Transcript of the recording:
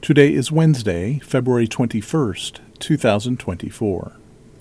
Today is Wednesday, February 21st, 2024.